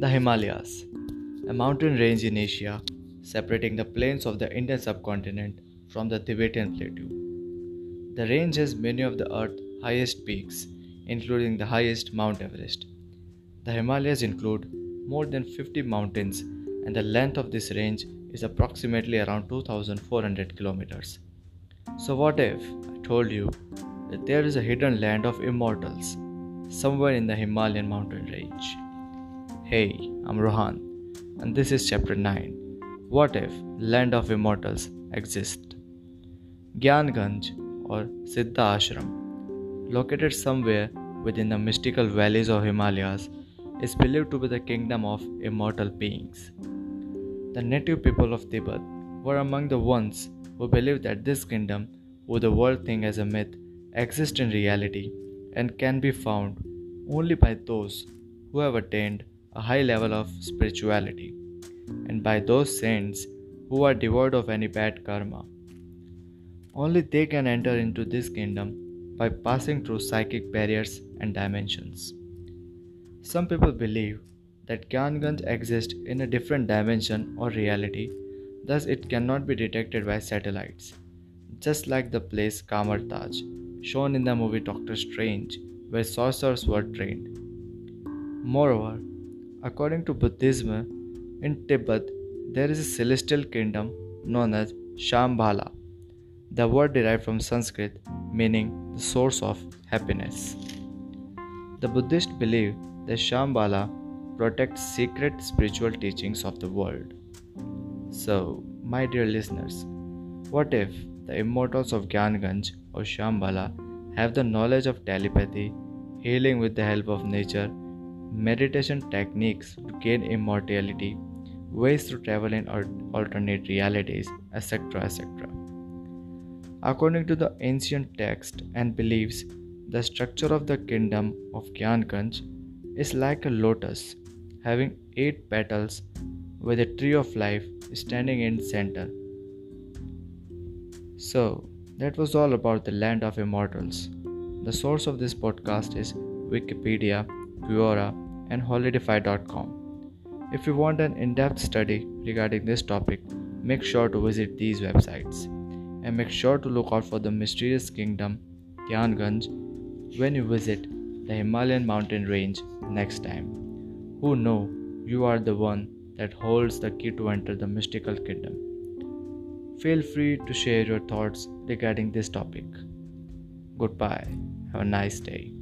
The Himalayas, a mountain range in Asia separating the plains of the Indian subcontinent from the Tibetan plateau. The range has many of the Earth's highest peaks, including the highest Mount Everest. The Himalayas include more than 50 mountains, and the length of this range is approximately around 2400 kilometers. So, what if I told you that there is a hidden land of immortals somewhere in the Himalayan mountain range? Hey, I'm Rohan, and this is chapter 9. What if land of immortals exists? Gyanganj or Siddha Ashram, located somewhere within the mystical valleys of Himalayas, is believed to be the kingdom of immortal beings. The native people of Tibet were among the ones who believed that this kingdom, who the world think as a myth, exists in reality and can be found only by those who have attained a high level of spirituality and by those saints who are devoid of any bad karma. Only they can enter into this kingdom by passing through psychic barriers and dimensions. Some people believe that Gyanganj exists in a different dimension or reality, thus, it cannot be detected by satellites, just like the place Kamar-Taj, shown in the movie Doctor Strange, where sorcerers were trained. Moreover, according to Buddhism, in Tibet there is a celestial kingdom known as Shambhala. The word derived from Sanskrit meaning the source of happiness. The Buddhists believe that Shambhala protects secret spiritual teachings of the world. So, my dear listeners, what if the immortals of Gyanganj or Shambhala have the knowledge of telepathy, healing with the help of nature, meditation techniques to gain immortality, ways to travel in alternate realities, etc. etc. According to the ancient text and beliefs, the structure of the kingdom of Gyanganj is like a lotus having eight petals with a tree of life standing in center. So, that was all about the land of immortals. The source of this podcast is Wikipedia, Quora, and Holidify.com. If you want an in depth study regarding this topic, make sure to visit these websites and make sure to look out for the mysterious kingdom Gyanganj when you visit the Himalayan mountain range next time who know you are the one that holds the key to enter the mystical kingdom. Feel free to share your thoughts regarding this topic. Goodbye. Have a nice day.